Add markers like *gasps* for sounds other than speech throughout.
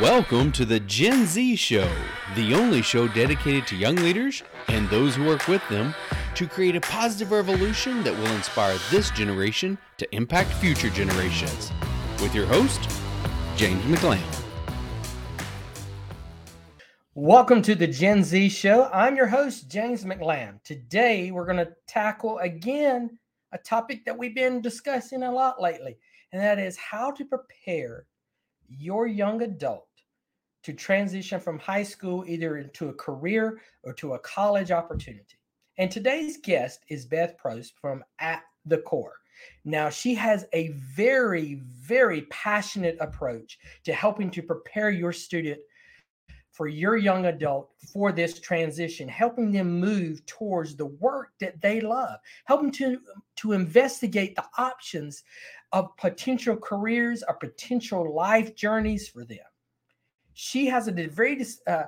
Welcome to the Gen Z Show, the only show dedicated to young leaders and those who work with them to create a positive revolution that will inspire this generation to impact future generations. With your host, James McLam. Welcome to the Gen Z Show. I'm your host, James McLam. Today, we're going to tackle again a topic that we've been discussing a lot lately, and that is how to prepare your young adult to transition from high school either into a career or to a college opportunity. And today's guest is Beth Probst from At the Core. Now, she has a very, very passionate approach to helping to prepare your student for your young adult for this transition, helping them move towards the work that they love, helping to, to investigate the options of potential careers or potential life journeys for them she has a very uh,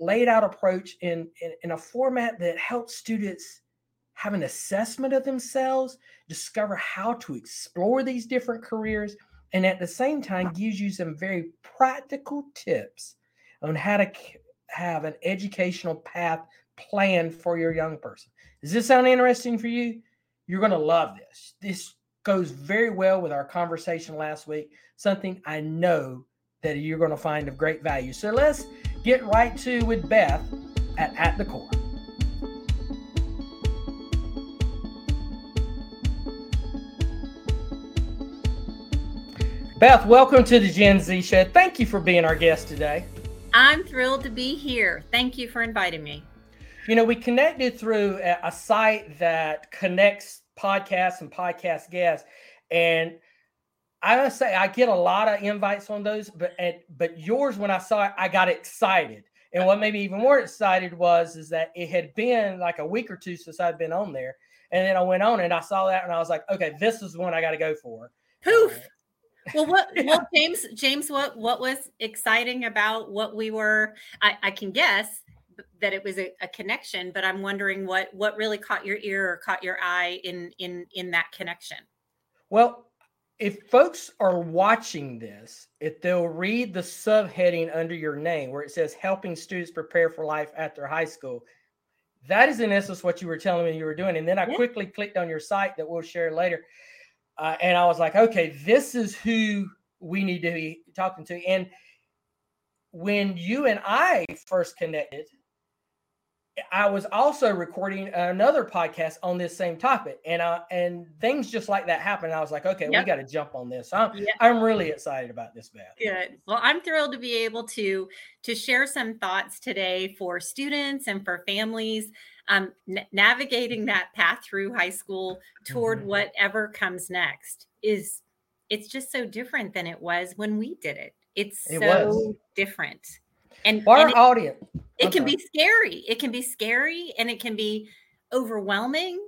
laid out approach in, in, in a format that helps students have an assessment of themselves, discover how to explore these different careers, and at the same time gives you some very practical tips on how to have an educational path planned for your young person. Does this sound interesting for you? You're going to love this. This goes very well with our conversation last week, something I know that you're going to find of great value. So let's get right to with Beth at At the Core. Beth, welcome to the Gen Z Show. Thank you for being our guest today. I'm thrilled to be here. Thank you for inviting me. You know, we connected through a site that connects podcasts and podcast guests. And I must say I get a lot of invites on those, but at, but yours when I saw it, I got excited. And what made me even more excited was is that it had been like a week or two since I'd been on there, and then I went on and I saw that and I was like, okay, this is one I got to go for. Poof. Well, what *laughs* yeah. well James James what what was exciting about what we were? I, I can guess that it was a, a, connection, but I'm wondering what what really caught your ear or caught your eye in in in that connection. Well, if folks are watching this, if they'll read the subheading under your name where it says helping students prepare for life after high school, that is in essence what you were telling me you were doing. And then I yeah. quickly clicked on your site that we'll share later. Uh, and I was like, okay, this is who we need to be talking to. And when you and I first connected, I was also recording another podcast on this same topic, and uh, and things just like that happened. I was like, okay, yep. we got to jump on this. I'm yep. I'm really excited about this, Beth. Good. Well, I'm thrilled to be able to to share some thoughts today for students and for families um, n- navigating that path through high school toward mm-hmm. whatever comes next. Is it's just so different than it was when we did it. It's it so was. different. And our and it, audience it can be scary. It can be scary and it can be overwhelming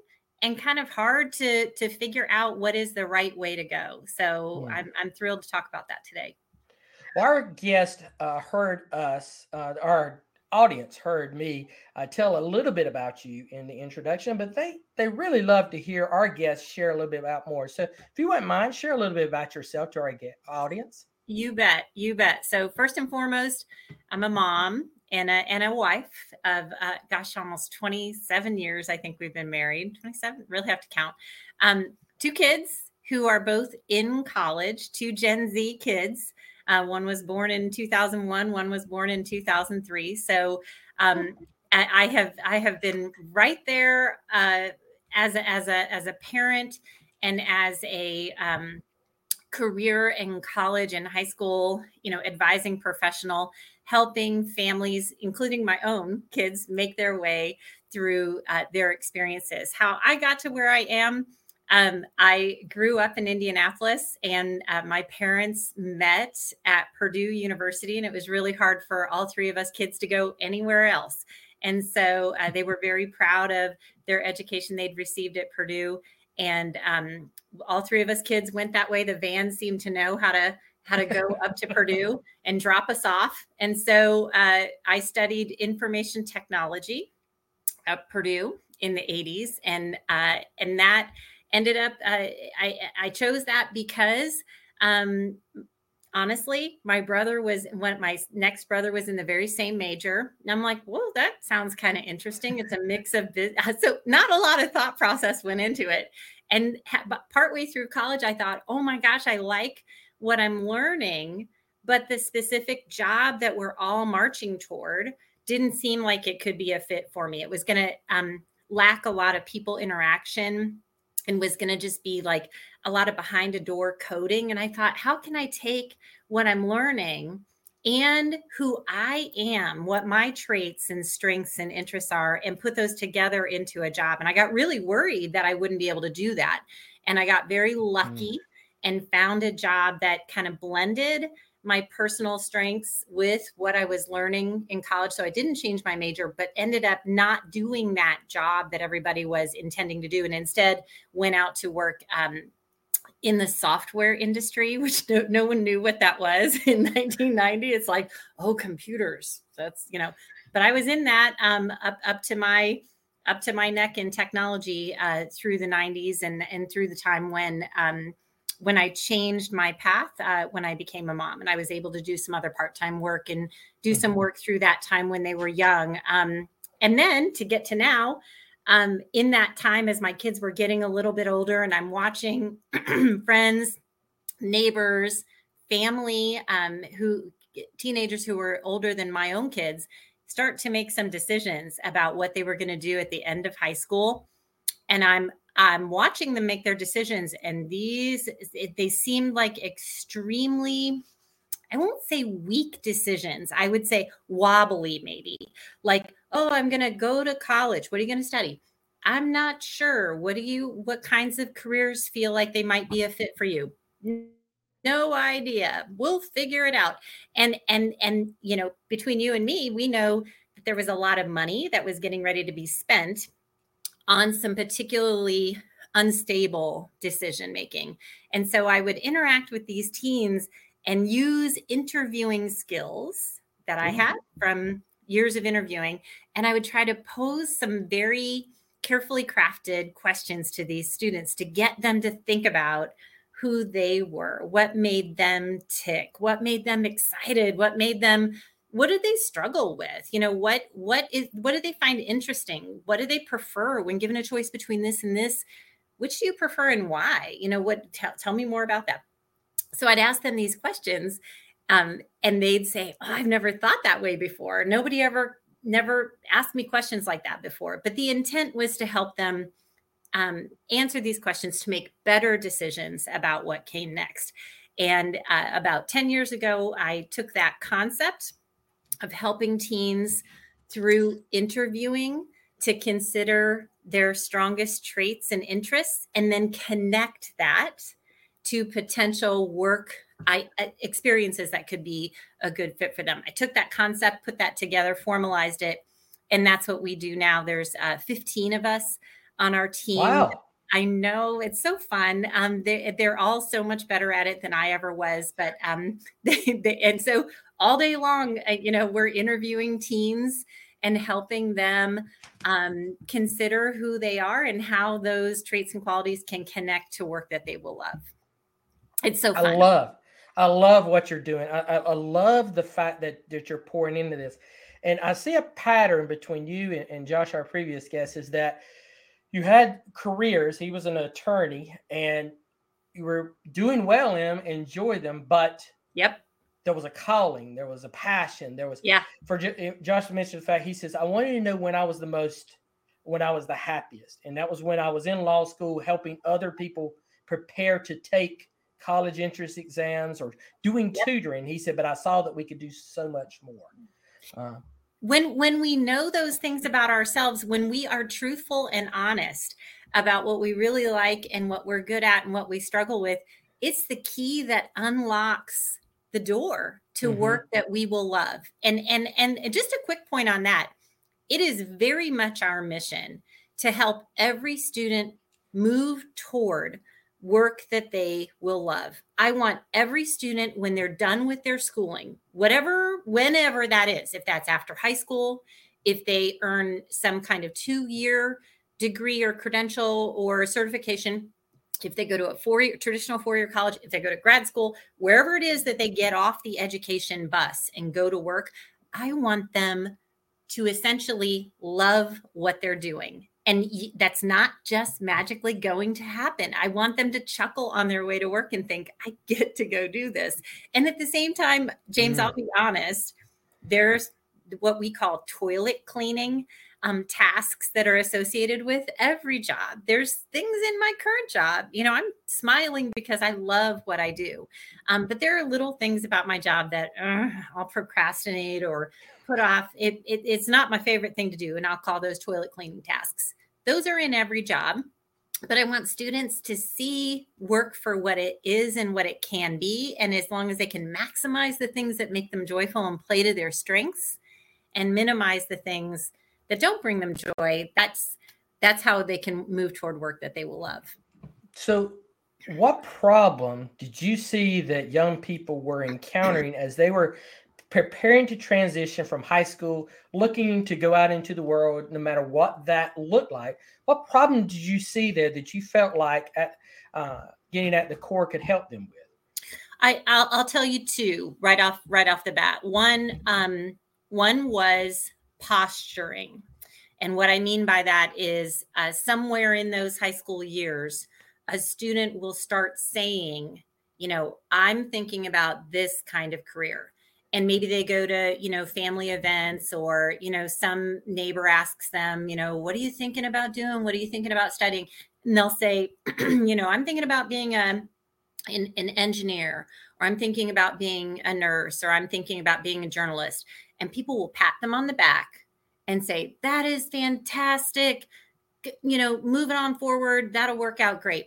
and kind of hard to to figure out what is the right way to go. So yeah. I'm I'm thrilled to talk about that today. Our guest uh, heard us, uh, our audience heard me uh, tell a little bit about you in the introduction, but they they really love to hear our guests share a little bit about more. So if you wouldn't mind, share a little bit about yourself to our audience. You bet, you bet. So first and foremost, I'm a mom and a, and a wife of uh, gosh almost 27 years i think we've been married. 27 really have to count. Um, two kids who are both in college two gen z kids. Uh, one was born in 2001 one was born in 2003 so um, I, I, have i have been right there uh, as a, as a as a parent and as a um, career in college and high school you know advising professional helping families, including my own kids, make their way through uh, their experiences. How I got to where I am. Um, I grew up in Indianapolis, and uh, my parents met at Purdue University, and it was really hard for all three of us kids to go anywhere else. And so uh, they were very proud of their education they'd received at Purdue. And um, all three of us kids went that way. The van seemed to know how to how to go *laughs* up to Purdue and drop us off. And so uh, I studied information technology at Purdue in the 80s, and uh, and that ended up uh, I I chose that because um, honestly, my brother was when my next brother was in the very same major. And I'm like, well, that sounds kind of interesting. It's a mix of *laughs* so not a lot of thought process went into it. And but partway through college, I thought, oh my gosh, I like what I'm learning, but the specific job that we're all marching toward didn't seem like it could be a fit for me. It was going to um, lack a lot of people interaction and was going to just be like a lot of behind a door coding. And I thought, how can I take what I'm learning and who I am, what my traits and strengths and interests are, and put those together into a job? And I got really worried that I wouldn't be able to do that. And I got very lucky mm. and found a job that kind of blended my personal strengths with what I was learning in college. So I didn't change my major, but ended up not doing that job that everybody was intending to do, and instead went out to work um, in the software industry, *laughs* which no, no one knew what that was *laughs* in 1990. It's like, oh, computers. That's you know, but I was in that um, up up to my up to my neck in technology uh, through the 90s and and through the time when um, when I changed my path uh, when I became a mom, and I was able to do some other part time work and do mm-hmm. some work through that time when they were young. Um, and then to get to now, um, in that time, as my kids were getting a little bit older, and I'm watching *clears throat* friends, neighbors, family um, who teenagers who were older than my own kids start to make some decisions about what they were going to do at the end of high school. And I'm I'm watching them make their decisions, and these they seem like extremely. I won't say weak decisions. I would say wobbly, maybe. Like, oh, I'm going to go to college. What are you going to study? I'm not sure. What do you, what kinds of careers feel like they might be a fit for you? No idea. We'll figure it out. And, and, and, you know, between you and me, we know that there was a lot of money that was getting ready to be spent on some particularly unstable decision making. And so I would interact with these teens and use interviewing skills that I mm-hmm. had from years of interviewing. And I would try to pose some very carefully crafted questions to these students to get them to think about who they were, what made them tick, what made them excited, what made them what do they struggle with? You know what what is what do they find interesting? What do they prefer when given a choice between this and this? Which do you prefer and why? You know what tell me more about that. So i'd ask them these questions um, and they'd say oh, i've never thought that way before. Nobody ever never asked me questions like that before. But the intent was to help them um, answer these questions to make better decisions about what came next. And uh, about 10 years ago i took that concept of helping teens through interviewing to consider their strongest traits and interests and then connect that to potential work I, uh, experiences that could be a good fit for them. I took that concept, put that together, formalized it, and that's what we do now. There's uh, 15 of us on our team. Wow. I know it's so fun. Um, they, they're all so much better at it than I ever was. But um, *laughs* they, they, and so all day long, uh, you know, we're interviewing teens and helping them um, consider who they are and how those traits and qualities can connect to work that they will love. It's so fun. I love, I love what you're doing. I, I, I love the fact that that you're pouring into this, and I see a pattern between you and, and Josh, our previous guest, is that you had careers. He was an attorney, and you were doing well in them, enjoy them, but yep, there was a calling, there was a passion, there was yeah. For eh, Josh mentioned the fact he says, I wanted to know when I was the most, when I was the happiest, and that was when I was in law school helping other people prepare to take college entrance exams or doing yep. tutoring. He said, but I saw that we could do so much more. Uh, when when we know those things about ourselves when we are truthful and honest about what we really like and what we're good at and what we struggle with it's the key that unlocks the door to mm-hmm. work that we will love and and and just a quick point on that it is very much our mission to help every student move toward work that they will love. I want every student, when they're done with their schooling, whatever, whenever that is, if that's after high school, if they earn some kind of two year degree or credential or certification, if they go to a four year traditional four year college, if they go to grad school, wherever it is that they get off the education bus and go to work, I want them to essentially love what they're doing. And that's not just magically going to happen. I want them to chuckle on their way to work and think, I get to go do this. And at the same time, James, mm. I'll be honest, there's what we call toilet cleaning um, tasks that are associated with every job. There's things in my current job. You know, I'm smiling because I love what I do. Um, but there are little things about my job that uh, I'll procrastinate or put off. It, it, it's not my favorite thing to do. And I'll call those toilet cleaning tasks. Those are in every job. But I want students to see work for what it is and what it can be. And as long as they can maximize the things that make them joyful and play to their strengths and minimize the things that don't bring them joy, that's that's how they can move toward work that they will love. So, what problem did you see that young people were encountering as they were preparing to transition from high school, looking to go out into the world, no matter what that looked like? What problem did you see there that you felt like at, uh, getting at the core could help them with? I, I'll, I'll tell you two right off right off the bat. One um, one was posturing. And what I mean by that is uh, somewhere in those high school years, a student will start saying, you know, I'm thinking about this kind of career. And maybe they go to, you know, family events or, you know, some neighbor asks them, you know, what are you thinking about doing? What are you thinking about studying? And they'll say, *clears throat* you know, I'm thinking about being a, an, an engineer, or I'm thinking about being a nurse, or I'm thinking about being a journalist and people will pat them on the back and say, That is fantastic. You know, moving on forward, that'll work out great.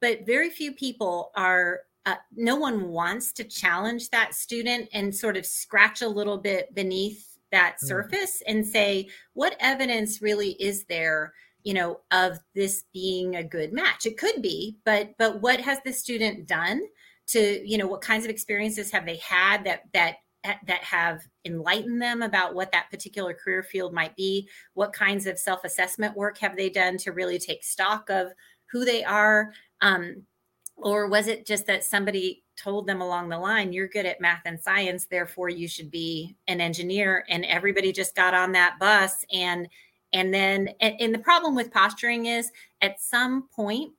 But very few people are, uh, no one wants to challenge that student and sort of scratch a little bit beneath that mm. surface and say, What evidence really is there? you know of this being a good match it could be but but what has the student done to you know what kinds of experiences have they had that that that have enlightened them about what that particular career field might be what kinds of self-assessment work have they done to really take stock of who they are um, or was it just that somebody told them along the line you're good at math and science therefore you should be an engineer and everybody just got on that bus and and then and, and the problem with posturing is at some point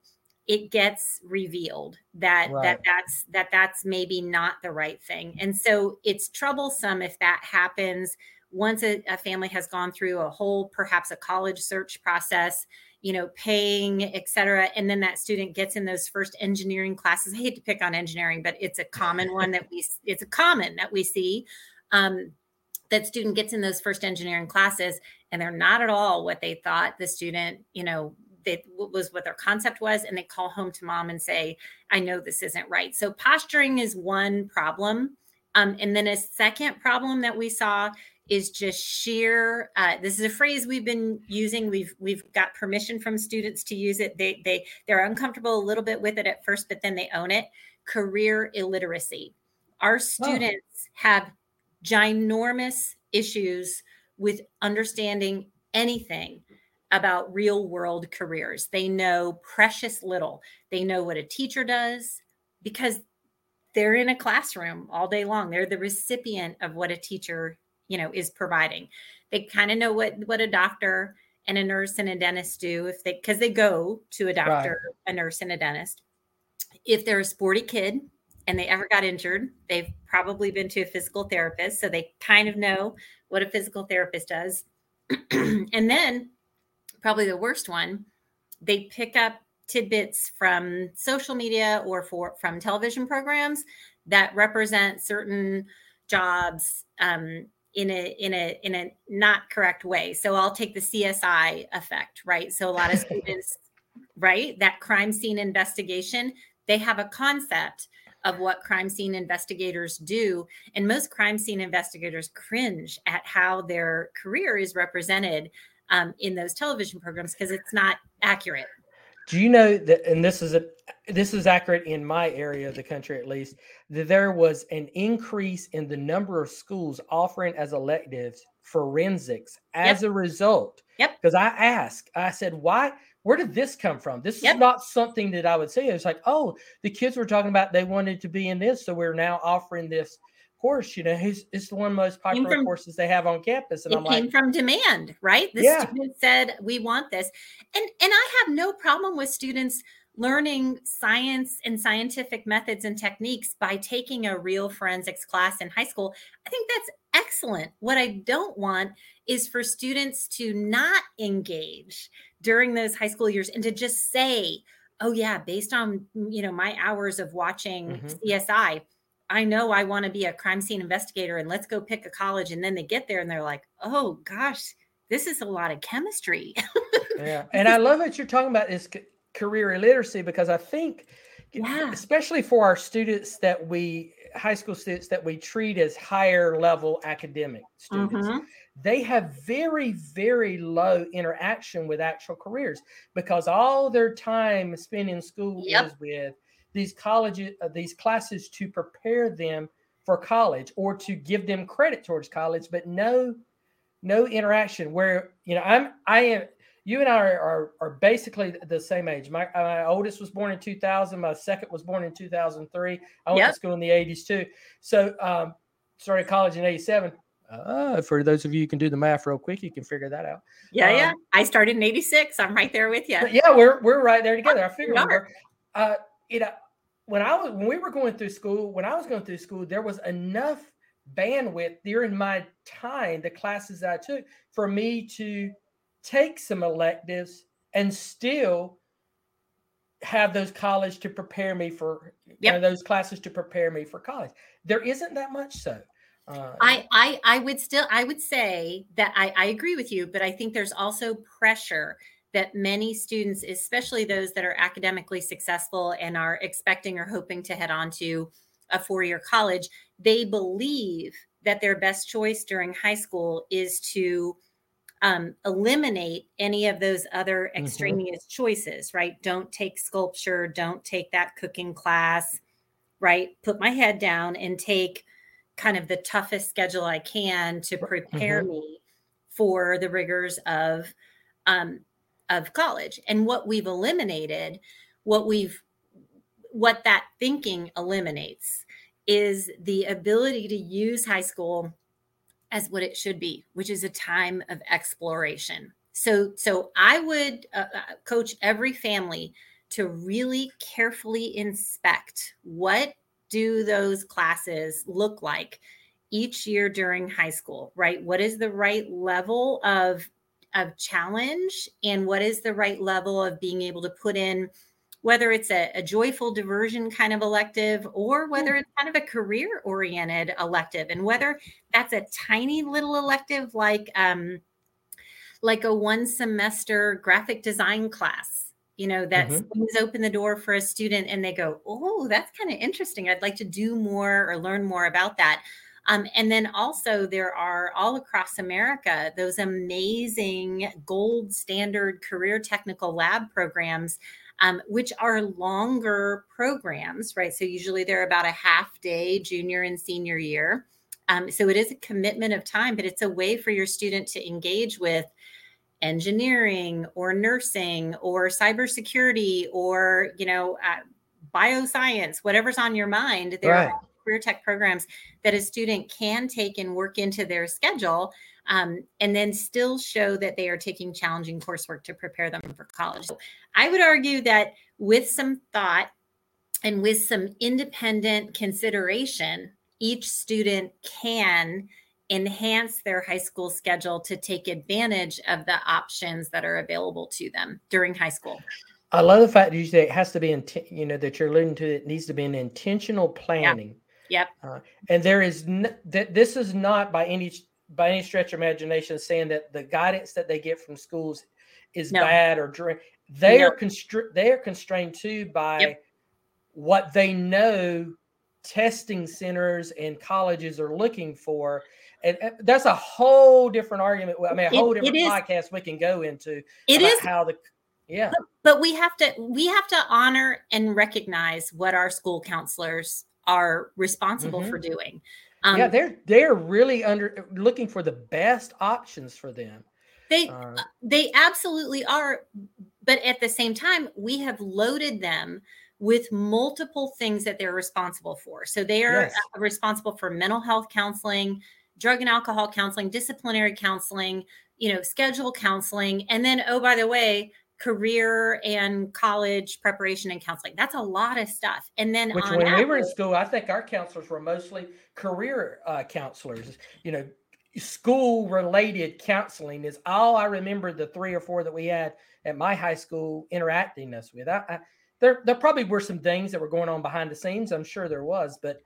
it gets revealed that right. that that's that that's maybe not the right thing and so it's troublesome if that happens once a, a, family has gone through a whole perhaps a college search process you know paying et cetera. And then that student gets in those first engineering classes. I hate to pick on engineering but it's a common one that we *laughs* it's a common that we see um, that student gets in those first engineering classes and they're not at all what they thought the student you know they was what their concept was. And they call home to mom and say i know this isn't right. So posturing is one problem um, and then a second problem that we saw is just sheer uh, this is a phrase we've been using we've we've got permission from students to use it they they they're uncomfortable a little bit with it at first but then they own it career illiteracy our students oh. have ginormous issues with understanding anything about real world careers. They know precious little. They know what a teacher does because they're in a classroom all day long. They're the recipient of what a teacher, you know, is providing. They kind of know what what a doctor and a nurse and a dentist do if they because they go to a doctor, right. a nurse and a dentist. If they're a sporty kid and they ever got injured, they've probably been to a physical therapist, so they kind of know what a physical therapist does. *clears throat* and then probably the worst one, they pick up tidbits from social media or for from television programs that represent certain jobs um, in a in a in a not correct way. So I'll take the CSI effect, right? So a lot of *laughs* students, right, that crime scene investigation, they have a concept of what crime scene investigators do. And most crime scene investigators cringe at how their career is represented um, in those television programs because it's not accurate. Do you know that? And this is a this is accurate in my area of the country, at least. That there was an increase in the number of schools offering as electives forensics as yep. a result. Yep. Because I asked, I said, why where did this come from? This Yep. is not something that I would say. It's like, oh, the kids were talking about they wanted to be in this, so we're now offering this course. You know, it's, it's one of the most popular from- course they have on campus, and it I'm came like, from demand right the Yeah. student said we want this and and i have no problem with students learning science and scientific methods and techniques by taking a real forensics class in high school i think that's excellent what i don't want is for students to not engage during those high school years and to just say oh yeah based on you know my hours of watching Mhm. csi I know I want to be a crime scene investigator and let's go pick a college. And then they get there and they're like, oh gosh, this is a lot of chemistry. yeah. *laughs* And I love what you're talking about is career illiteracy because I think, Yeah. especially for our students that we high school students that we treat as higher level academic students. Mhm. they have very very low interaction with actual careers because all their time spent in school Yep. is with these colleges uh, these classes to prepare them for college or to give them credit towards college but no no interaction where you know i'm i am you and i are, are, are basically the same age my, my oldest was born in 2000 my second was born in 2003 i went Yep. to school in the 80s too so um started college in 87 uh, for those of you who can do the math real quick, you can figure that out. Yeah, yeah. Um, I started in 86. I'm right there with you. Yeah, we're we're right there together. I figured we are. were. Uh, you know, when I was when we were going through school, when I was going through school, there was enough bandwidth during my time, the classes I took, for me to take some electives and still have those college to prepare me for you know, Yep. those classes to prepare me for college. There isn't that much so. Uh, I, I I would still I would say that I, I agree with you, but I think there's also pressure that many students, especially those that are academically successful and are expecting or hoping to head on to a four-year college, they believe that their best choice during high school is to um, eliminate any of those other Mhm. extraneous choices, right? Don't take sculpture, don't take that cooking class, right? Put my head down and take kind of the toughest schedule I can to prepare me for the rigors of um, of college. And what we've eliminated, what we've what that thinking eliminates is the ability to use high school as what it should be, which is a time of exploration. So, so I would uh, uh, coach every family to really carefully inspect what do those classes look like each year during high school, right? What is the right level of of challenge and what is the right level of being able to put in whether it's a, a joyful diversion kind of elective or whether it's kind of a career oriented elective and whether that's a tiny little elective like um like a one semester graphic design class you know that swings open the door for a student and they go oh that's kind of interesting. I'd like to do more or learn more about that. Um, and then also there are all across america those amazing gold standard career technical lab programs um, which are longer programs right? So usually they're about a half day junior and senior year. Um, so it is a commitment of time but it's a way for your student to engage with engineering or nursing or cybersecurity or you know uh, bioscience whatever's on your mind. There Right. are career tech programs that a student can take and work into their schedule um, and then still show that they are taking challenging coursework to prepare them for college so i would argue that with some thought and with some independent consideration each student can enhance their high school schedule to take advantage of the options that are available to them during high school. I love the fact that you say it has to be, inten- you know, that you're alluding to. It needs to be an intentional planning. Yep. Uh, and there is that this is not by any by any stretch of imagination saying that the guidance that they get from schools is No. bad or dra- they No. are constr- they are constrained too by Yep. what they know testing centers and colleges are looking for. And that's a whole different argument. I mean, a whole it different is. podcast we can go into. It about is, how the yeah. but we have to we have to honor and recognize what our school counselors are responsible Mhm. for doing. Um, yeah, they're they're really under looking for the best options for them. they Uh, they absolutely are but at the same time, we have loaded them with multiple things that they're responsible for. So they are Yes. uh, responsible for mental health counseling, drug and alcohol counseling, disciplinary counseling, you know, schedule counseling, and then oh by the way, career and college preparation and counseling. That's a lot of stuff. And then Which when we were in school, I think our counselors were mostly career uh, counselors. You know, school related counseling is all I remember. The three or four that we had at my high school interacting us with. I, I, there, there probably were some things that were going on behind the scenes. I'm sure there was, but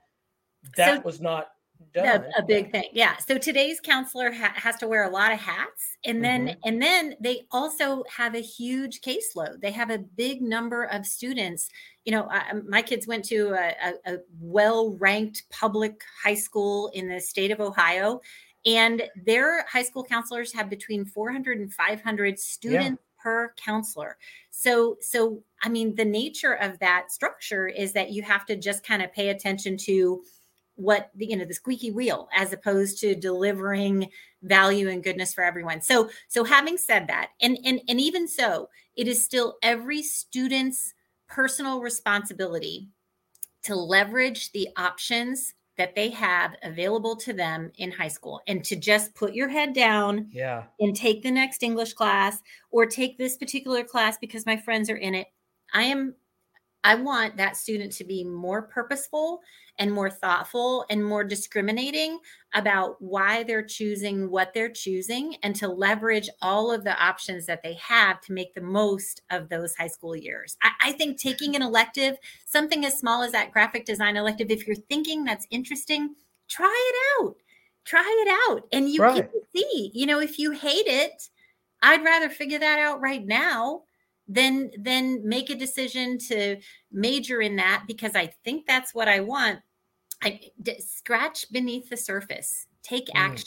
that So- was not done. a big thing. yeah. So today's counselor ha- has to wear a lot of hats and then Mhm. and then they also have a huge caseload. They have a big number of students. You know I, my kids went to a, a, a well ranked public high school in the state of ohio and their high school counselors have between 400 and 500 students per counselor. So so i mean the nature of that structure is that you have to just kind of pay attention to what the you know the squeaky wheel as opposed to delivering value and goodness for everyone so so having said that and and and even so it is still every student's personal responsibility to leverage the options that they have available to them in high school and to just put your head down yeah. and take the next English class or take this particular class because my friends are in it. I am I want that student to be more purposeful and more thoughtful and more discriminating about why they're choosing what they're choosing and to leverage all of the options that they have to make the most of those high school years. I, I think taking an elective, something as small as that graphic design elective, if you're thinking that's interesting, try it out. Try it out. And you Right. can see, you know, if you hate it, I'd rather figure that out right now than than make a decision to major in that because I think that's what I want. I d- scratch beneath the surface. Take Mm. action.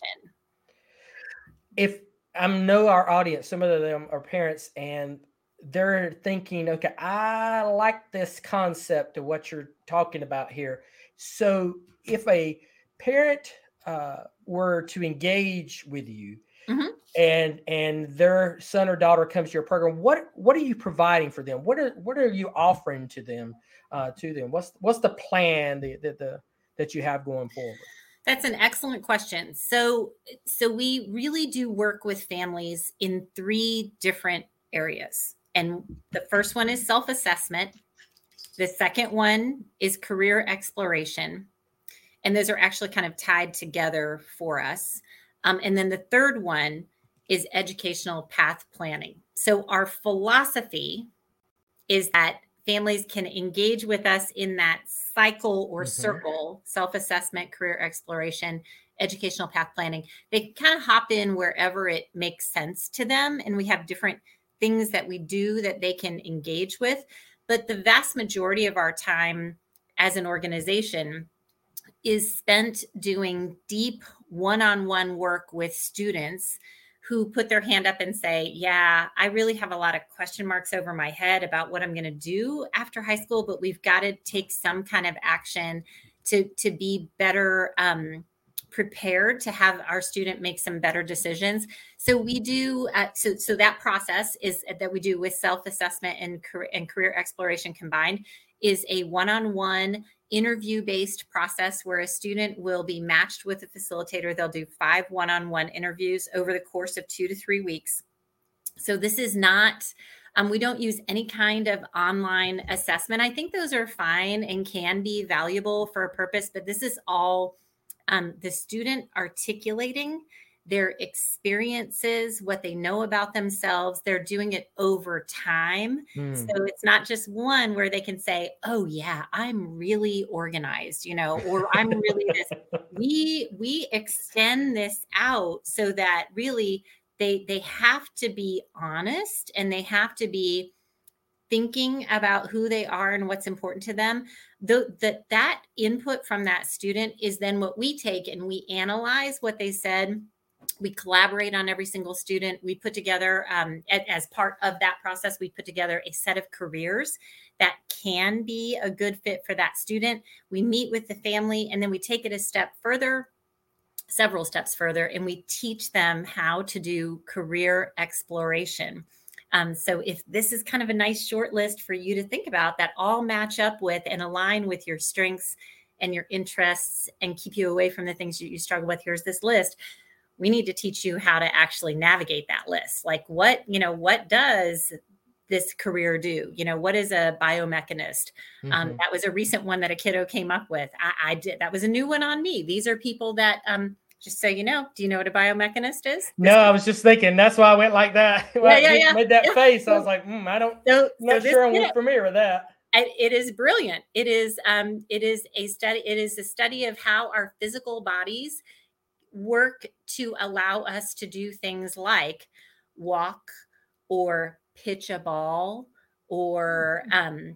if I know our audience, some of them are parents, and they're thinking, okay, I like this concept of what you're talking about here. So, if a parent uh, were to engage with you, Mhm. and and their son or daughter comes to your program, what what are you providing for them? What are what are you offering to them? Uh, to them, what's what's the plan that the, the that you have going forward? That's an excellent question. So so we really do work with families in three different areas. And the first one is self-assessment. The second one is career exploration. And those are actually kind of tied together for us. Um, and then the third one is educational path planning. So our philosophy is that families can engage with us in that cycle or Mhm. circle self assessment, career exploration, educational path planning. They kind of hop in wherever it makes sense to them. And we have different things that we do that they can engage with. But the vast majority of our time as an organization is spent doing deep one on one work with students who put their hand up and say, Yeah, I really have a lot of question marks over my head about what I'm going to do after high school, but we've got to take some kind of action to, to be better um, prepared to have our student make some better decisions. So we do, uh, so, so that process is that we do with self assessment and, and career exploration combined is a one on one interview based process where a student will be matched with a facilitator. They'll do five one on one interviews over the course of two to three weeks. So this is not, um, we don't use any kind of online assessment. I think those are fine and can be valuable for a purpose, but this is all um, the student articulating their experiences, what they know about themselves. They're doing it over time. Hmm. So it's not just one where they can say, "Oh yeah, I'm really organized," you know, or "I'm really this." *laughs* we we extend this out so that really they they have to be honest and they have to be thinking about who they are and what's important to them the, that that input from that student is then what we take and we analyze what they said we collaborate on every single student. We put together um, as part of that process we put together a set of careers that can be a good fit for that student. We meet with the family and then we take it a step further several steps further and we teach them how to do career exploration. Um, so if this is kind of a nice short list for you to think about that all match up with and align with your strengths and your interests and keep you away from the things you, you struggle with, here's this list. We need to teach you how to actually navigate that list. Like what, you know, what does this career do? You know, what is a biomechanist? Um, mm-hmm. Um, that was a recent one that a kiddo came up with. I, I, did that was a new one on me. These are people that um, just so you know, do you know what a biomechanist is? No, I was just thinking. That's why I went like that. *laughs* yeah, yeah, yeah. Made that yeah. face. I was *laughs* like, mm, I don't. So, not so sure I'm familiar with that. It is brilliant. It is. Um, it is a study. It is a study of how our physical bodies work to allow us to do things like walk or pitch a ball or mm-hmm. um,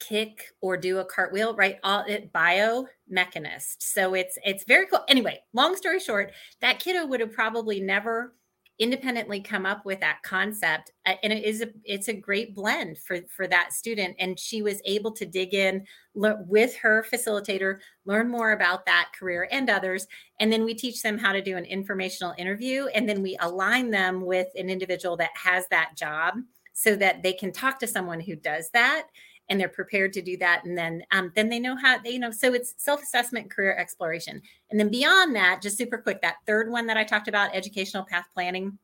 kick or do a cartwheel, right? All it biomechanist. So it's it's very cool. Anyway, long story short, that kiddo would have probably never independently come up with that concept uh, and it is a it's a great blend for for that student and she was able to dig in le- with her facilitator learn more about that career and others and then we teach them how to do an informational interview and then we align them with an individual that has that job so that they can talk to someone who does that and they're prepared to do that and then um, then they know how they you know so it's self-assessment career exploration. And then beyond that just super quick that third one that i talked about educational path planning.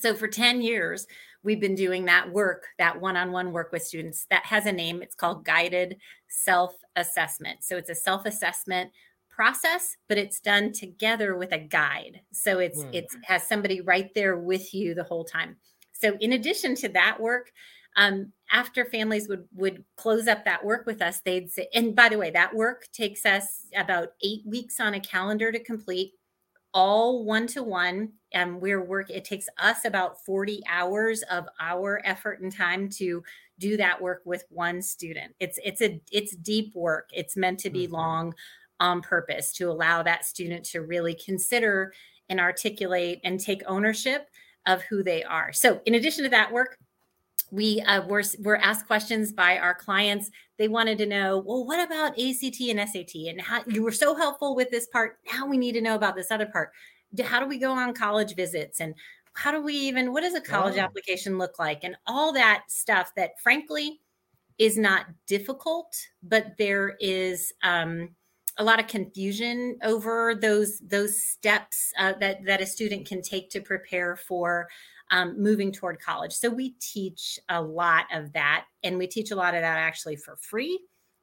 So for 10 years we've been doing that work that one-on-one work with students that has a name. It's called guided self-assessment. So it's a self-assessment process but it's done together with a guide. So it's mm. it has somebody right there with you the whole time. So in addition to that work um, after families would would close up that work with us they'd say and by the way that work takes us about eight weeks on a calendar to complete all one to one and we're work it takes us about 40 hours of our effort and time to do that work with one student. It's it's a it's deep work. It's meant to be mm-hmm. long on purpose to allow that student to really consider and articulate and take ownership of who they are. So in addition to that work we uh, were, were asked questions by our clients. They wanted to know, well, what about ACT and SAT? And how you were so helpful with this part. Now we need to know about this other part. How do we go on college visits? And how do we even, what does a college oh. application look like? And all that stuff that, frankly, is not difficult, but there is um, a lot of confusion over those those steps uh, that that a student can take to prepare for um, moving toward college. So we teach a lot of that, and we teach a lot of that actually for free.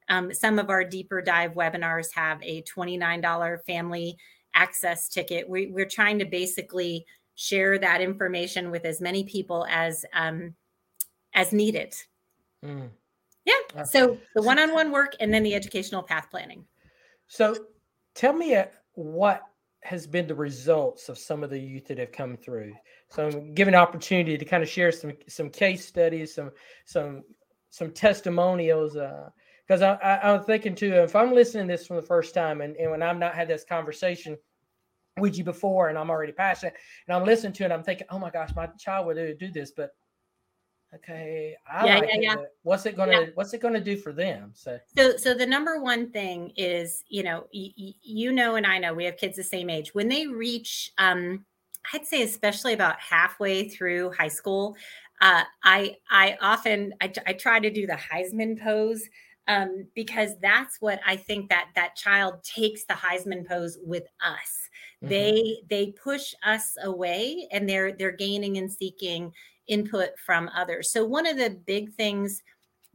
Um, some of our deeper dive webinars have a $29 family access ticket. We, are trying to basically share that information with as many people as um, as needed. Mm. Yeah. So the one-on-one work and then the educational path planning. So tell me uh, what has been the results of some of the youth that have come through. So I'm given opportunity to kind of share some some case studies, some some some testimonials. Because uh, I, I, am thinking too, if I'm listening to this from the first time, and, and when I've not had this conversation with you before, and I'm already passionate, and I'm listening to it, I'm thinking, oh my gosh, my child would do, do this, but okay i yeah, like yeah, it, yeah. what's it gonna yeah. what's it gonna do for them so so so the number one thing is you know y- you know and i know we have kids the same age when they reach um i'd say especially about halfway through high school uh, i i often I, I try to do the heisman pose um, because that's what i think that that child takes the heisman pose with us mm-hmm. they they push us away and they're they're gaining and seeking input from others. So, one of the big things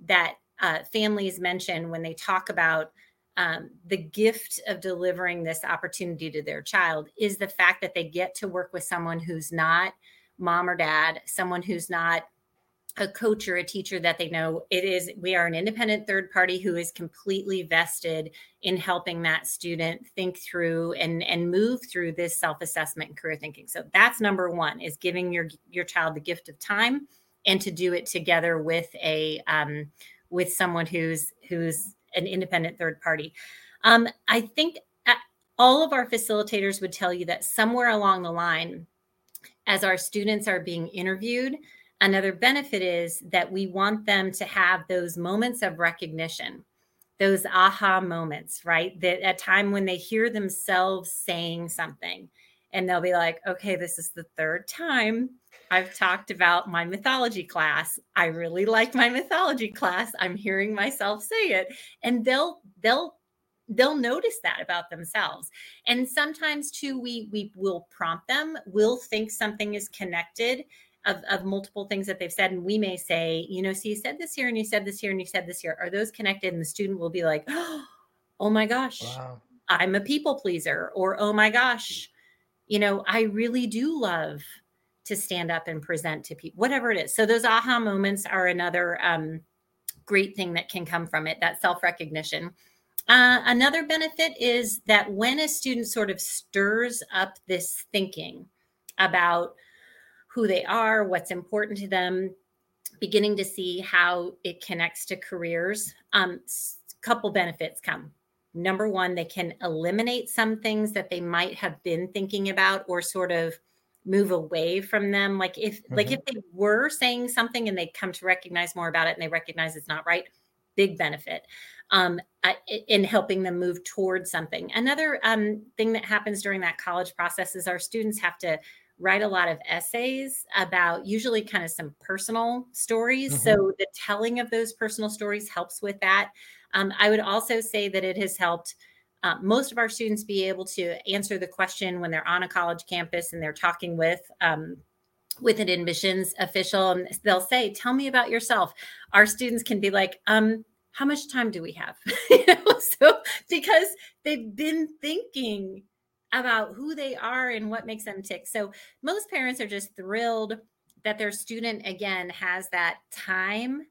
that uh, families mention when they talk about um, the gift of delivering this opportunity to their child is the fact that they get to work with someone who's not mom or dad, someone who's not a coach or a teacher that they know. It is we are an independent third party who is completely vested in helping that student think through and and move through this self-assessment and career thinking. So that's number one is giving your your child the gift of time and to do it together with a um, with someone who's who's an independent third party um, i think uh, all of our facilitators would tell you that somewhere along the line as our students are being interviewed Another benefit is that we want them to have those moments of recognition, those aha moments, right? That a time when they hear themselves saying something and they'll be like, okay, this is the third time I've talked about my mythology class. I really like my mythology class. I'm hearing myself say it and they'll they'll they'll notice that about themselves. And sometimes too we we will prompt them, we'll think something is connected of, of multiple things that they've said. And we may say, you know, so you said this here and you said this here and you said this here. Are those connected? And the student will be like, *gasps* oh my gosh, wow. I'm a people pleaser. Or, oh my gosh, you know, I really do love to stand up and present to people, whatever it is. So those aha moments are another um, great thing that can come from it, that self recognition. Uh, another benefit is that when a student sort of stirs up this thinking about who they are, what's important to them, beginning to see how it connects to careers. Um, a couple benefits come. Number one, they can eliminate some things that they might have been thinking about or sort of move away from them. Like if mm-hmm. like if they were saying something and they come to recognize more about it and they recognize it's not right, big benefit um, in helping them move towards something. Another um, thing that happens during that college process is our students have to write a lot of essays about usually kind of some personal stories. Mm-hmm. So the telling of those personal stories helps with that. Um, I would also say that it has helped uh, most of our students be able to answer the question when they're on a college campus and they're talking with um, with an admissions official and they'll say tell me about yourself our students can be like um how much time do we have *laughs* so because they've been thinking about who they are and what makes them tick. So most parents are just thrilled that their student again has that time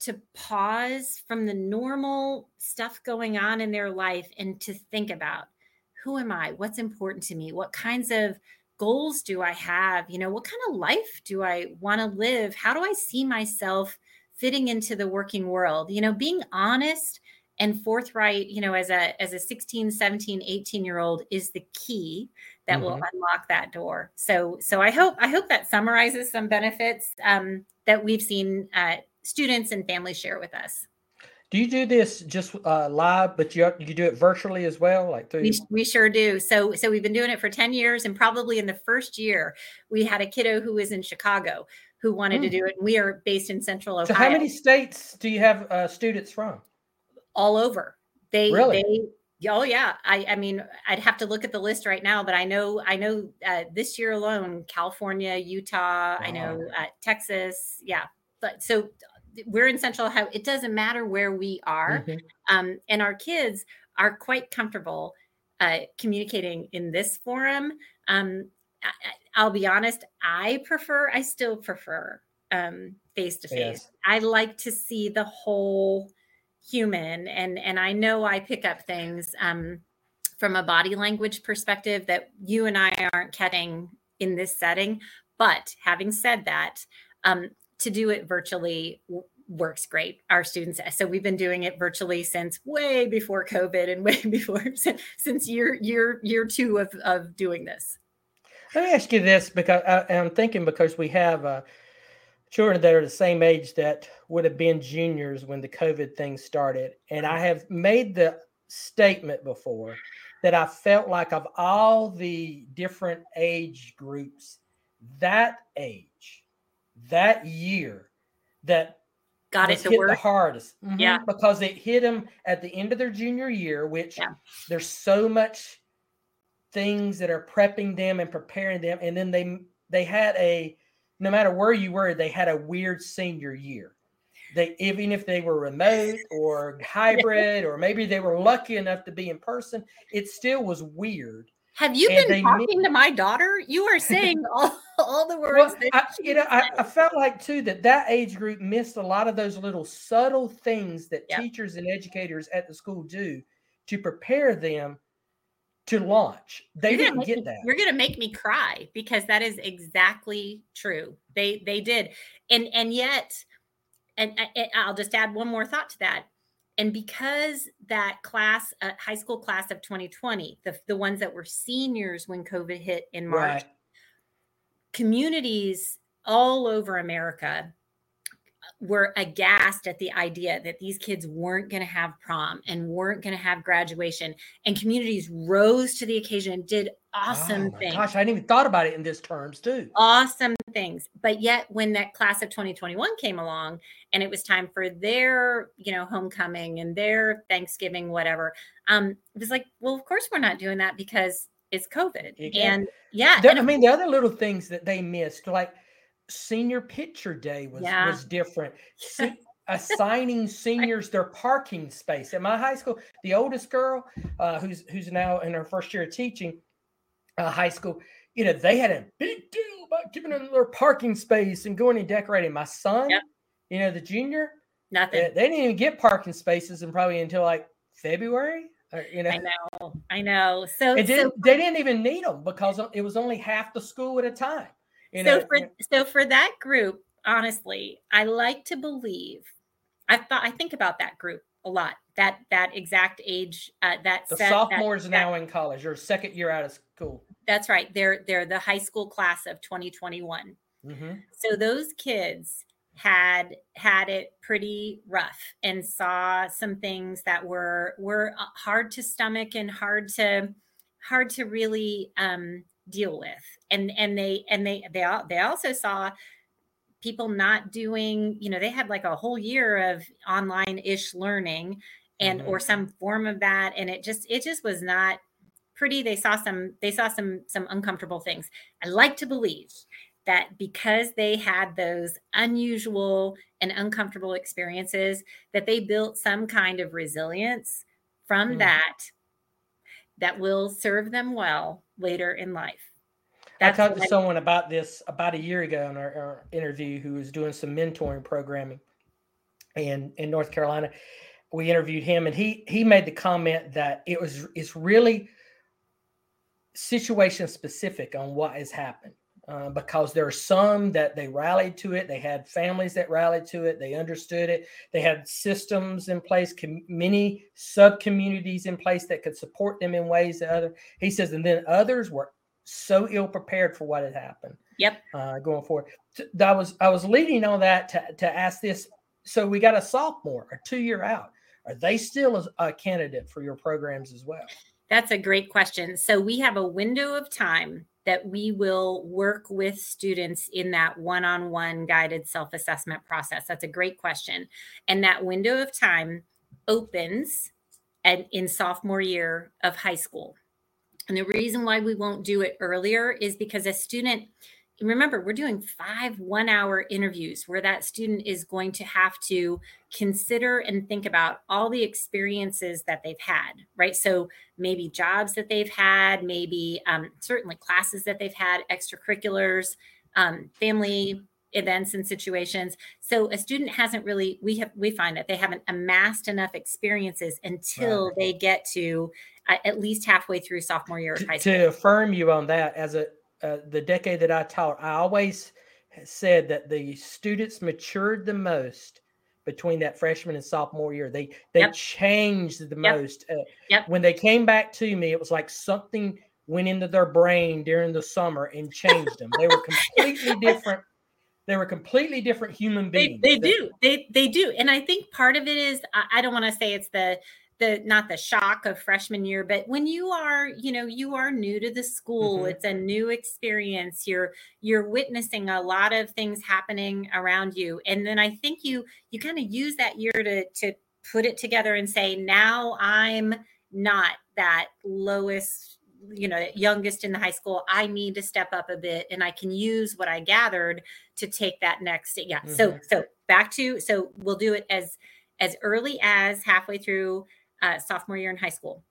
to pause from the normal stuff going on in their life and to think about who am I? What's important to me? What kinds of goals do I have? You know, what kind of life do I want to live? How do I see myself fitting into the working world? You know, being honest and forthright you know as a as a 16 17 18 year old is the key that mm-hmm. will unlock that door so so i hope i hope that summarizes some benefits um, that we've seen uh, students and families share with us do you do this just uh, live but you you do it virtually as well like through we, we sure do so so we've been doing it for 10 years and probably in the first year we had a kiddo who was in chicago who wanted mm. to do it and we are based in central ohio so how many states do you have uh, students from all over. They really? they oh yeah. I I mean I'd have to look at the list right now, but I know I know uh, this year alone, California, Utah, wow. I know uh, Texas, yeah. But so we're in Central Ohio. It doesn't matter where we are, mm-hmm. um, and our kids are quite comfortable uh, communicating in this forum. Um, I, will be honest, I prefer. I still prefer face to face. I like to see the whole human and and i know i pick up things um, from a body language perspective that you and i aren't catching in this setting but having said that um, to do it virtually works great our students so we've been doing it virtually since way before covid and *laughs* way before since year year year two of, of doing this let me ask you this because I, am thinking because we have uh, children that are the same age that would have been juniors when the COVID thing started. And I have made the statement before that I felt like of all the different age groups, that age, that year, that got it to hit work the hardest. Mm-hmm. Yeah, because it hit them at the end of their junior year, which yeah. there's so much things that are prepping them and preparing them, and then they they had a no matter where you were, they had a weird senior year. They even if they were remote or hybrid, or maybe they were lucky enough to be in person, it still was weird. Have you and been talking to my daughter? You are saying *laughs* all, all the words. Well, I, you know, I, I, felt like too that that age group missed a lot of those little subtle things that yep. teachers and educators at the school do to prepare them to launch. They you're didn't get me, that. You're going to make me cry because that is exactly true. They they did, and and yet, and, and I'll just add one more thought to that. And because that class, uh, high school class of 2020, the the ones that were seniors when COVID hit in March, right. Communities all over America were aghast at the idea that these kids weren't going to have prom and weren't going to have graduation and communities rose to the occasion and did awesome oh things. gosh i hadn't even thought about it in this terms too. Awesome things. But yet when that class of 2021 came along and it was time for their you know homecoming and their thanksgiving whatever um it was like well of course we're not doing that because it's covid and yeah the, i mean the other little things that they missed like senior picture day was Yeah. was different. Se- *laughs* assigning seniors their parking space at my high school. The oldest girl, uh, who's who's now in her first year of teaching uh, high school, you know, they had a big deal about giving them their parking space and going and decorating. My son, Yep. you know, the junior, nothing they, they didn't even get parking spaces and probably until like February. Or, you know, i know i know so it didn't, they didn't even need them because it was only half the school at a time. You know, so for so for that group honestly i like to believe i thought i think about that group a lot that that exact age uh, that the set- sophomores that- now in college or second year out of school. that's right they're they're the high school class of 2021 Mm-hmm. so those kids had had it pretty rough and saw some things that were were uh, hard to stomach and hard to hard to really um deal with. And and they and they they al- they also saw people not doing you know they had like a whole year of online ish learning and Mhm. or some form of that. And it just it just was not pretty. They saw some they saw some some uncomfortable things. I like to believe that because they had those unusual and uncomfortable experiences that they built some kind of resilience from Mhm. that that will serve them well later in life I talked to I- someone about this about a year ago in our, our interview who was doing some mentoring programming in in North Carolina. We interviewed him and he he made the comment that it was it's really situation specific on what has happened. Uh, because there are some that they rallied to it. They had families that rallied to it. They understood it. They had systems in place, com- many sub communities in place that could support them in ways that other. He says, and then others were so ill prepared for what had happened. Yep. Uh, going forward, I was I was leading on that to to ask this. So we got a sophomore, a two year out. Are they still a, a candidate for your programs as well? That's a great question. So we have a window of time that we will work with students in that one-on-one guided self-assessment process. That's a great question. And that window of time opens at, in sophomore year of high school. And the reason why we won't do it earlier is because a student remember we're doing five one hour interviews where that student is going to have to consider and think about all the experiences that they've had right? So maybe jobs that they've had maybe um, certainly classes that they've had extracurriculars um, family events and situations. So a student hasn't really we have we find that they haven't amassed enough experiences until Right. they get to uh, at least halfway through sophomore year to, to affirm you on that as a uh, the decade that I taught, I always said that the students matured the most between that freshman and sophomore year. They they Yep. changed the Yep. most. Uh, Yep. When they came back to me, it was like something went into their brain during the summer and changed them. They were completely *laughs* different. They were completely different human beings. they that- do they they do and i think part of it is i, I don't want to say it's the the not the shock of freshman year but when you are you know you are new to the school Mhm. it's a new experience you're you're witnessing a lot of things happening around you and then i think you you kind of use that year to to put it together and say now i'm not that lowest you know youngest in the high school i need to step up a bit and i can use what i gathered to take that next yeah so Mhm. so back to so we'll do it as as early as halfway through uh, sophomore year in high school.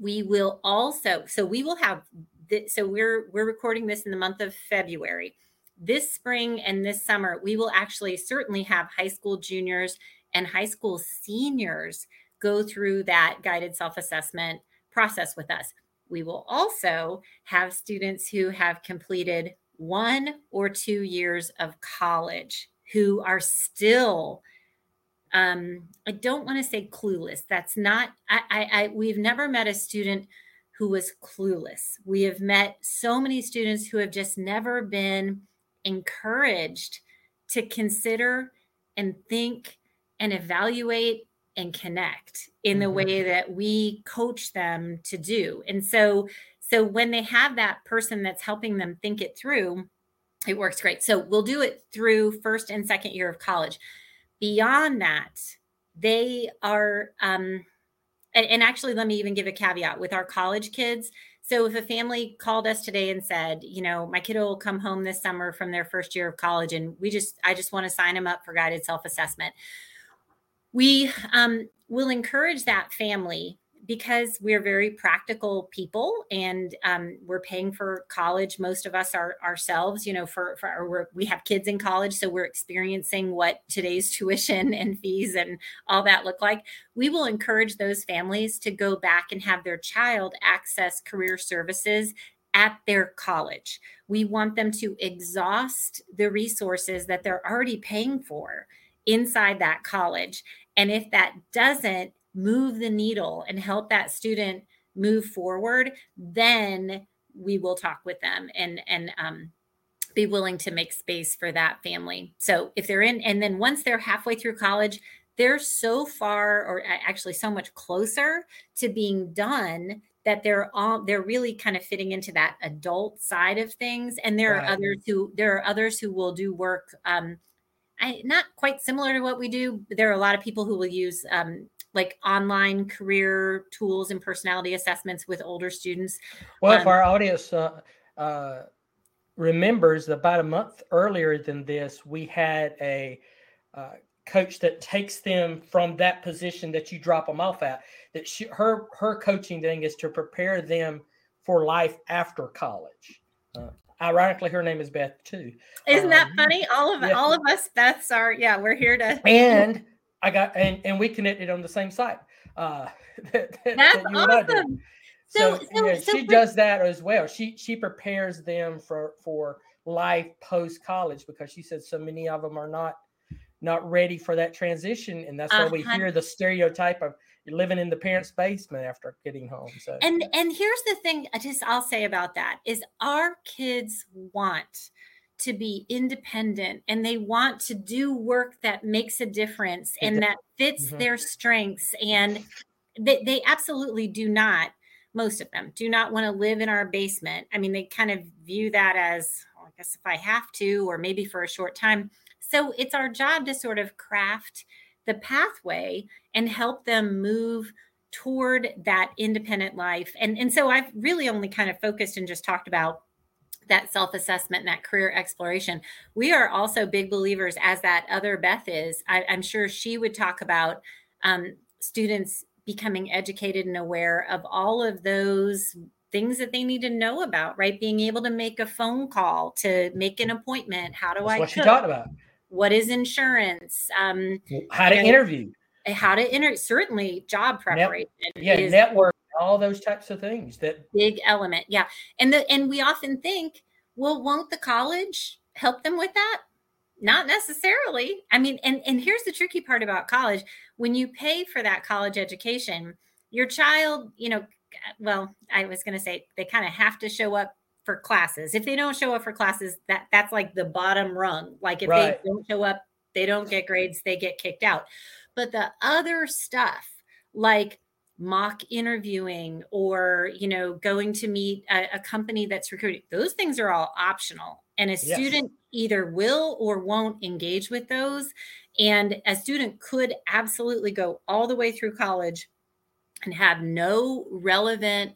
We will also so we will have th- so we're we're recording this in the month of february. This spring and this summer we will actually certainly have high school juniors and high school seniors go through that guided self-assessment process with us. We will also have students who have completed one or two years of college who are still um i don't want to say clueless that's not I, I i we've never met a student who was clueless we have met so many students who have just never been encouraged to consider and think and evaluate and connect in the mm-hmm. way that we coach them to do. And so so when they have that person that's helping them think it through, it works great. So we'll do it through first and second year of college. Beyond that, they are um and, and actually let me even give a caveat with our college kids. So if a family called us today and said, you know, my kiddo will come home this summer from their first year of college and we just I just want to sign them up for guided self-assessment. We um, will encourage that family because we're very practical people and um, we're paying for college. Most of us are ourselves you know for, for we have kids in college so we're experiencing what today's tuition and fees and all that look like. We will encourage those families to go back and have their child access career services at their college. We want them to exhaust the resources that they're already paying for inside that college. And if that doesn't move the needle and help that student move forward, then we will talk with them and and um, be willing to make space for that family. So if they're in, and then once they're halfway through college, they're so far, or actually so much closer to being done that they're all they're really kind of fitting into that adult side of things. And there right. are others who there are others who will do work. Um, I, not quite similar to what we do. There are a lot of people who will use um, like online career tools and personality assessments with older students. Well, um, if our audience uh, uh, remembers, about a month earlier than this, we had a uh, coach that takes them from that position that you drop them off at. That she, her her coaching thing is to prepare them for life after college. Uh, ironically, her name is Beth too. Isn't um, that funny? All of yeah. all of us Beths are yeah. We're here to and I got and and we connected on the same site. Uh, *laughs* that, That's that awesome. So, so, so, yeah, so, she for, does that as well. She she prepares them for for life post college because she said so many of them are not not ready for that transition, and that's why uh, we hear the stereotype of living in the parents' basement after getting home. So and and here's the thing, I just I'll say about that is our kids want to be independent and they want to do work that makes a difference and that fits mm-hmm. their strengths and they, they absolutely do not most of them do not want to live in our basement. I mean they kind of view that as well, i guess if i have to or maybe for a short time. So it's our job to sort of craft the pathway and help them move toward that independent life. And and so i've really only kind of focused and just talked about that self assessment and that career exploration. We are also big believers, as that other Beth is. I, am sure she would talk about um, students becoming educated and aware of all of those things that they need to know about, right? Being able to make a phone call to make an appointment. How do That's I? What cook? she talked about. What is insurance? Um, how to interview. How to enter? Certainly, job preparation. Net, yeah, is, network all those types of things that big element yeah. And the and we often think well won't the college help them with that? Not necessarily. I mean and and here's the tricky part about college. When you pay for that college education your child you know well i was going to say they kind of have to show up for classes. If they don't show up for classes that that's like the bottom rung. Like if right. they don't show up they don't get grades they get kicked out. But the other stuff like mock interviewing or you know going to meet a, a company that's recruiting those things are all optional and a yes. student either will or won't engage with those and a student could absolutely go all the way through college and have no relevant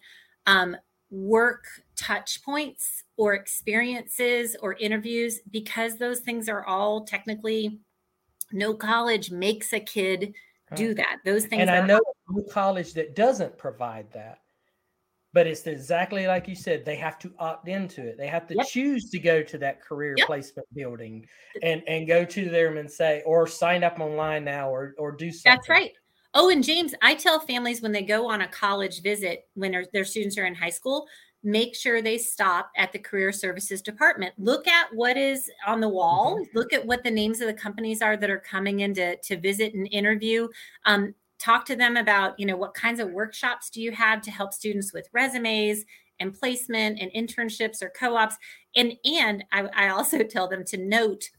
um, work touch points or experiences or interviews because those things are all technically no college makes a kid do that. Those things. And I know a college that doesn't provide that, but it's exactly like you said. They have to opt into it. They have to yep. choose to go to that career yep. placement building and and go to them and say, or sign up online now, or or do something. That's right. Oh, and James, I tell families when they go on a college visit when their, their students are in high school, make sure they stop at the career services department look at what is on the wall mm-hmm. look at what the names of the companies are that are coming in to, to visit and interview um, talk to them about you know what kinds of workshops do you have to help students with resumes and placement and internships or co-ops and and I, I also *laughs* tell them to note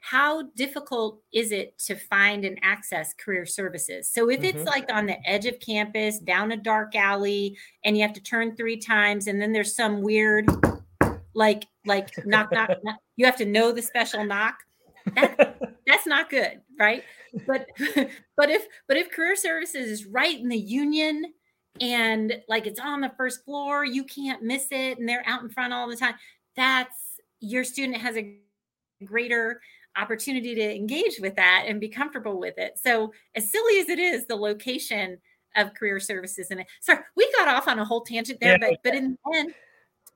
how difficult is it to find and access career services? So if mm-hmm. it's like on the edge of campus, down a dark alley, and you have to turn three times, and then there's some weird, like like knock knock, knock *laughs* you have to know the special knock. That, that's not good, right? But *laughs* but if but if career services is right in the union and like it's on the first floor, you can't miss it, and they're out in front all the time. That's your student has a greater opportunity to engage with that and be comfortable with it. So, as silly as it is, the location of career services and sorry, we got off on a whole tangent there, yeah. but but in the end,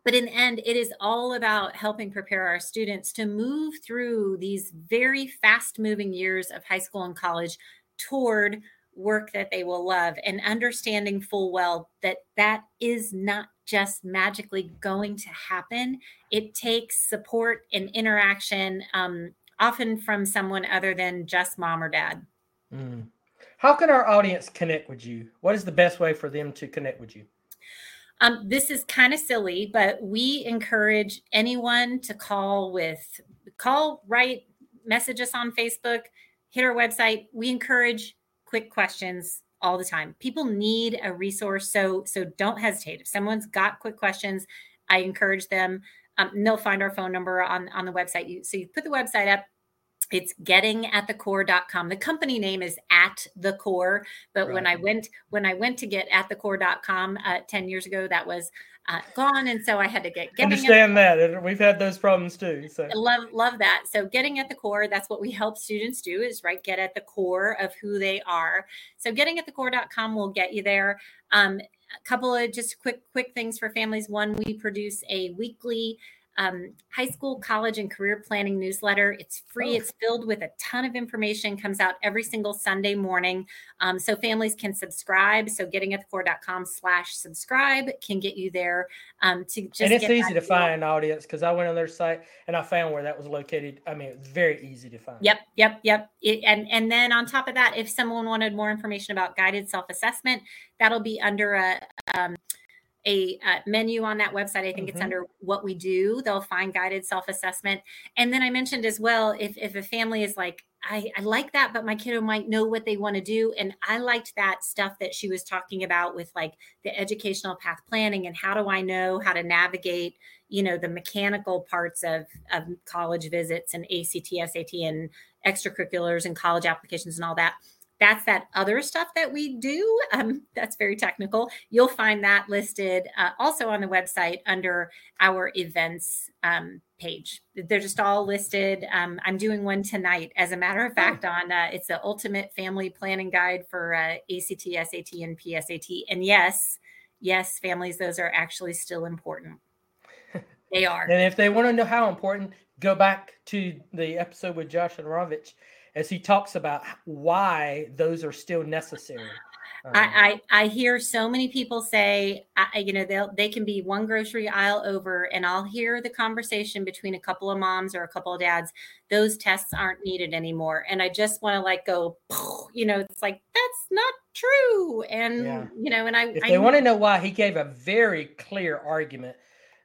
but in the end, it is all about helping prepare our students to move through these very fast moving years of high school and college toward work that they will love and understanding full well that that is not just magically going to happen. It takes support and interaction um, often from someone other than just mom or dad. Mm. How can our audience connect with you? What is the best way for them to connect with you? Um, this is kind of silly, but we encourage anyone to call with call, write, message us on Facebook, hit our website. We encourage quick questions all the time. People need a resource, so so don't hesitate. If someone's got quick questions, I encourage them. Um, they'll find our phone number on on the website. You, so you put the website up it's getting at the core.com the company name is at the core but right. when i went when i went to get at the core.com uh, 10 years ago that was uh, gone and so i had to get understand that we've had those problems too so. Love love that. So getting at the core that's what we help students do is right get at the core of who they are. So getting at the core.com will get you there. Um, a couple of just quick quick things for families. One we produce a weekly um, high school, college, and career planning newsletter. It's free. Oh. It's filled with a ton of information. Comes out every single Sunday morning, um, so families can subscribe. So getting at the core.com slash subscribe can get you there um, to just. And it's easy to find, an audience, because I went on their site and I found where that was located. I mean, it's very easy to find. Yep, yep, yep. It, and and then on top of that, if someone wanted more information about guided self assessment, that'll be under a um, a uh, menu on that website. I think mm-hmm. it's under what we do. They'll find guided self assessment. And then I mentioned as well, if, if a family is like, I, I like that, but my kiddo might know what they want to do. And I liked that stuff that she was talking about with like the educational path planning and how do I know how to navigate, you know, the mechanical parts of, of college visits and ACT, SAT, and extracurriculars and college applications and all that that's that other stuff that we do. Um, that's very technical. You'll find that listed uh, also on the website under our events um, page. They're just all listed. Um, I'm doing one tonight, as a matter of fact, on uh, it's the ultimate family planning guide for uh, ACT, SAT, and PSAT. And yes, yes, families, those are actually still important. *laughs* They are. and if they want to know how important, go back to the episode with Josh and Ravich as he talks about why those are still necessary. Um, I, I, I hear so many people say, I, you know, they'll they can be one grocery aisle over, and I'll hear the conversation between a couple of moms or a couple of dads. Those tests aren't needed anymore, and I just want to like go, you know, it's like that's not true, and yeah. you know, and I. If they want to know why, he gave a very clear argument.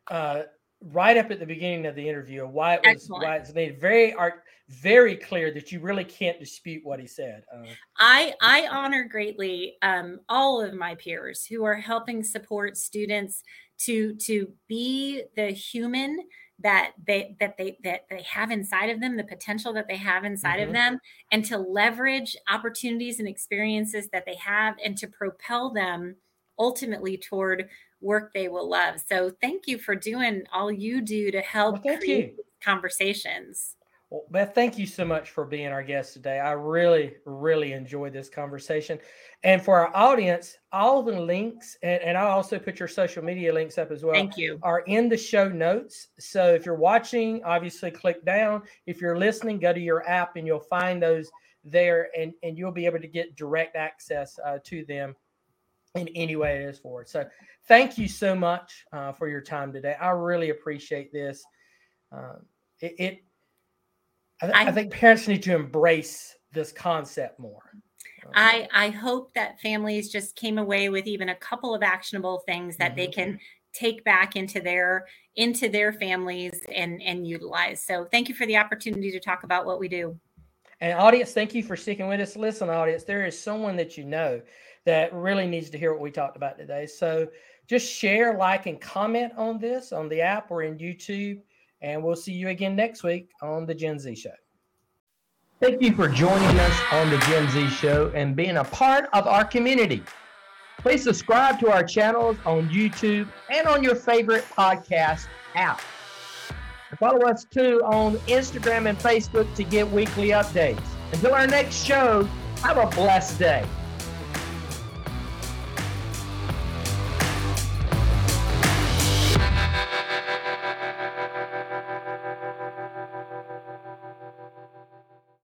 Uh, right up at the beginning of the interview why it was Excellent. why it's made very art very clear that you really can't dispute what he said. Uh, I I honor greatly um, all of my peers who are helping support students to to be the human that they that they that they have inside of them the potential that they have inside mm-hmm. of them and to leverage opportunities and experiences that they have and to propel them ultimately toward work they will love so thank you for doing all you do to help well, create conversations well, Beth, thank you so much for being our guest today. I really, really enjoyed this conversation. And for our audience, all the links, and, and I'll also put your social media links up as well. Thank you. Are in the show notes. So if you're watching, obviously click down. If you're listening, go to your app and you'll find those there, and and you'll be able to get direct access uh, to them in any way it is for. So thank you so much uh, for your time today. I really appreciate this. Uh, it, it I, th- I, I think parents need to embrace this concept more. I I hope that families just came away with even a couple of actionable things that mm-hmm. they can take back into their into their families and and utilize so thank you for the opportunity to talk about what we do and audience thank you for sticking with us listen audience there is someone that you know that really needs to hear what we talked about today so just share like and comment on this on the app or in youtube and we'll see you again next week on the gen z show thank you for joining us on the gen z show and being a part of our community Please subscribe to our channels on YouTube and on your favorite podcast app. Follow us too on Instagram and Facebook to get weekly updates. Until our next show, have a blessed day.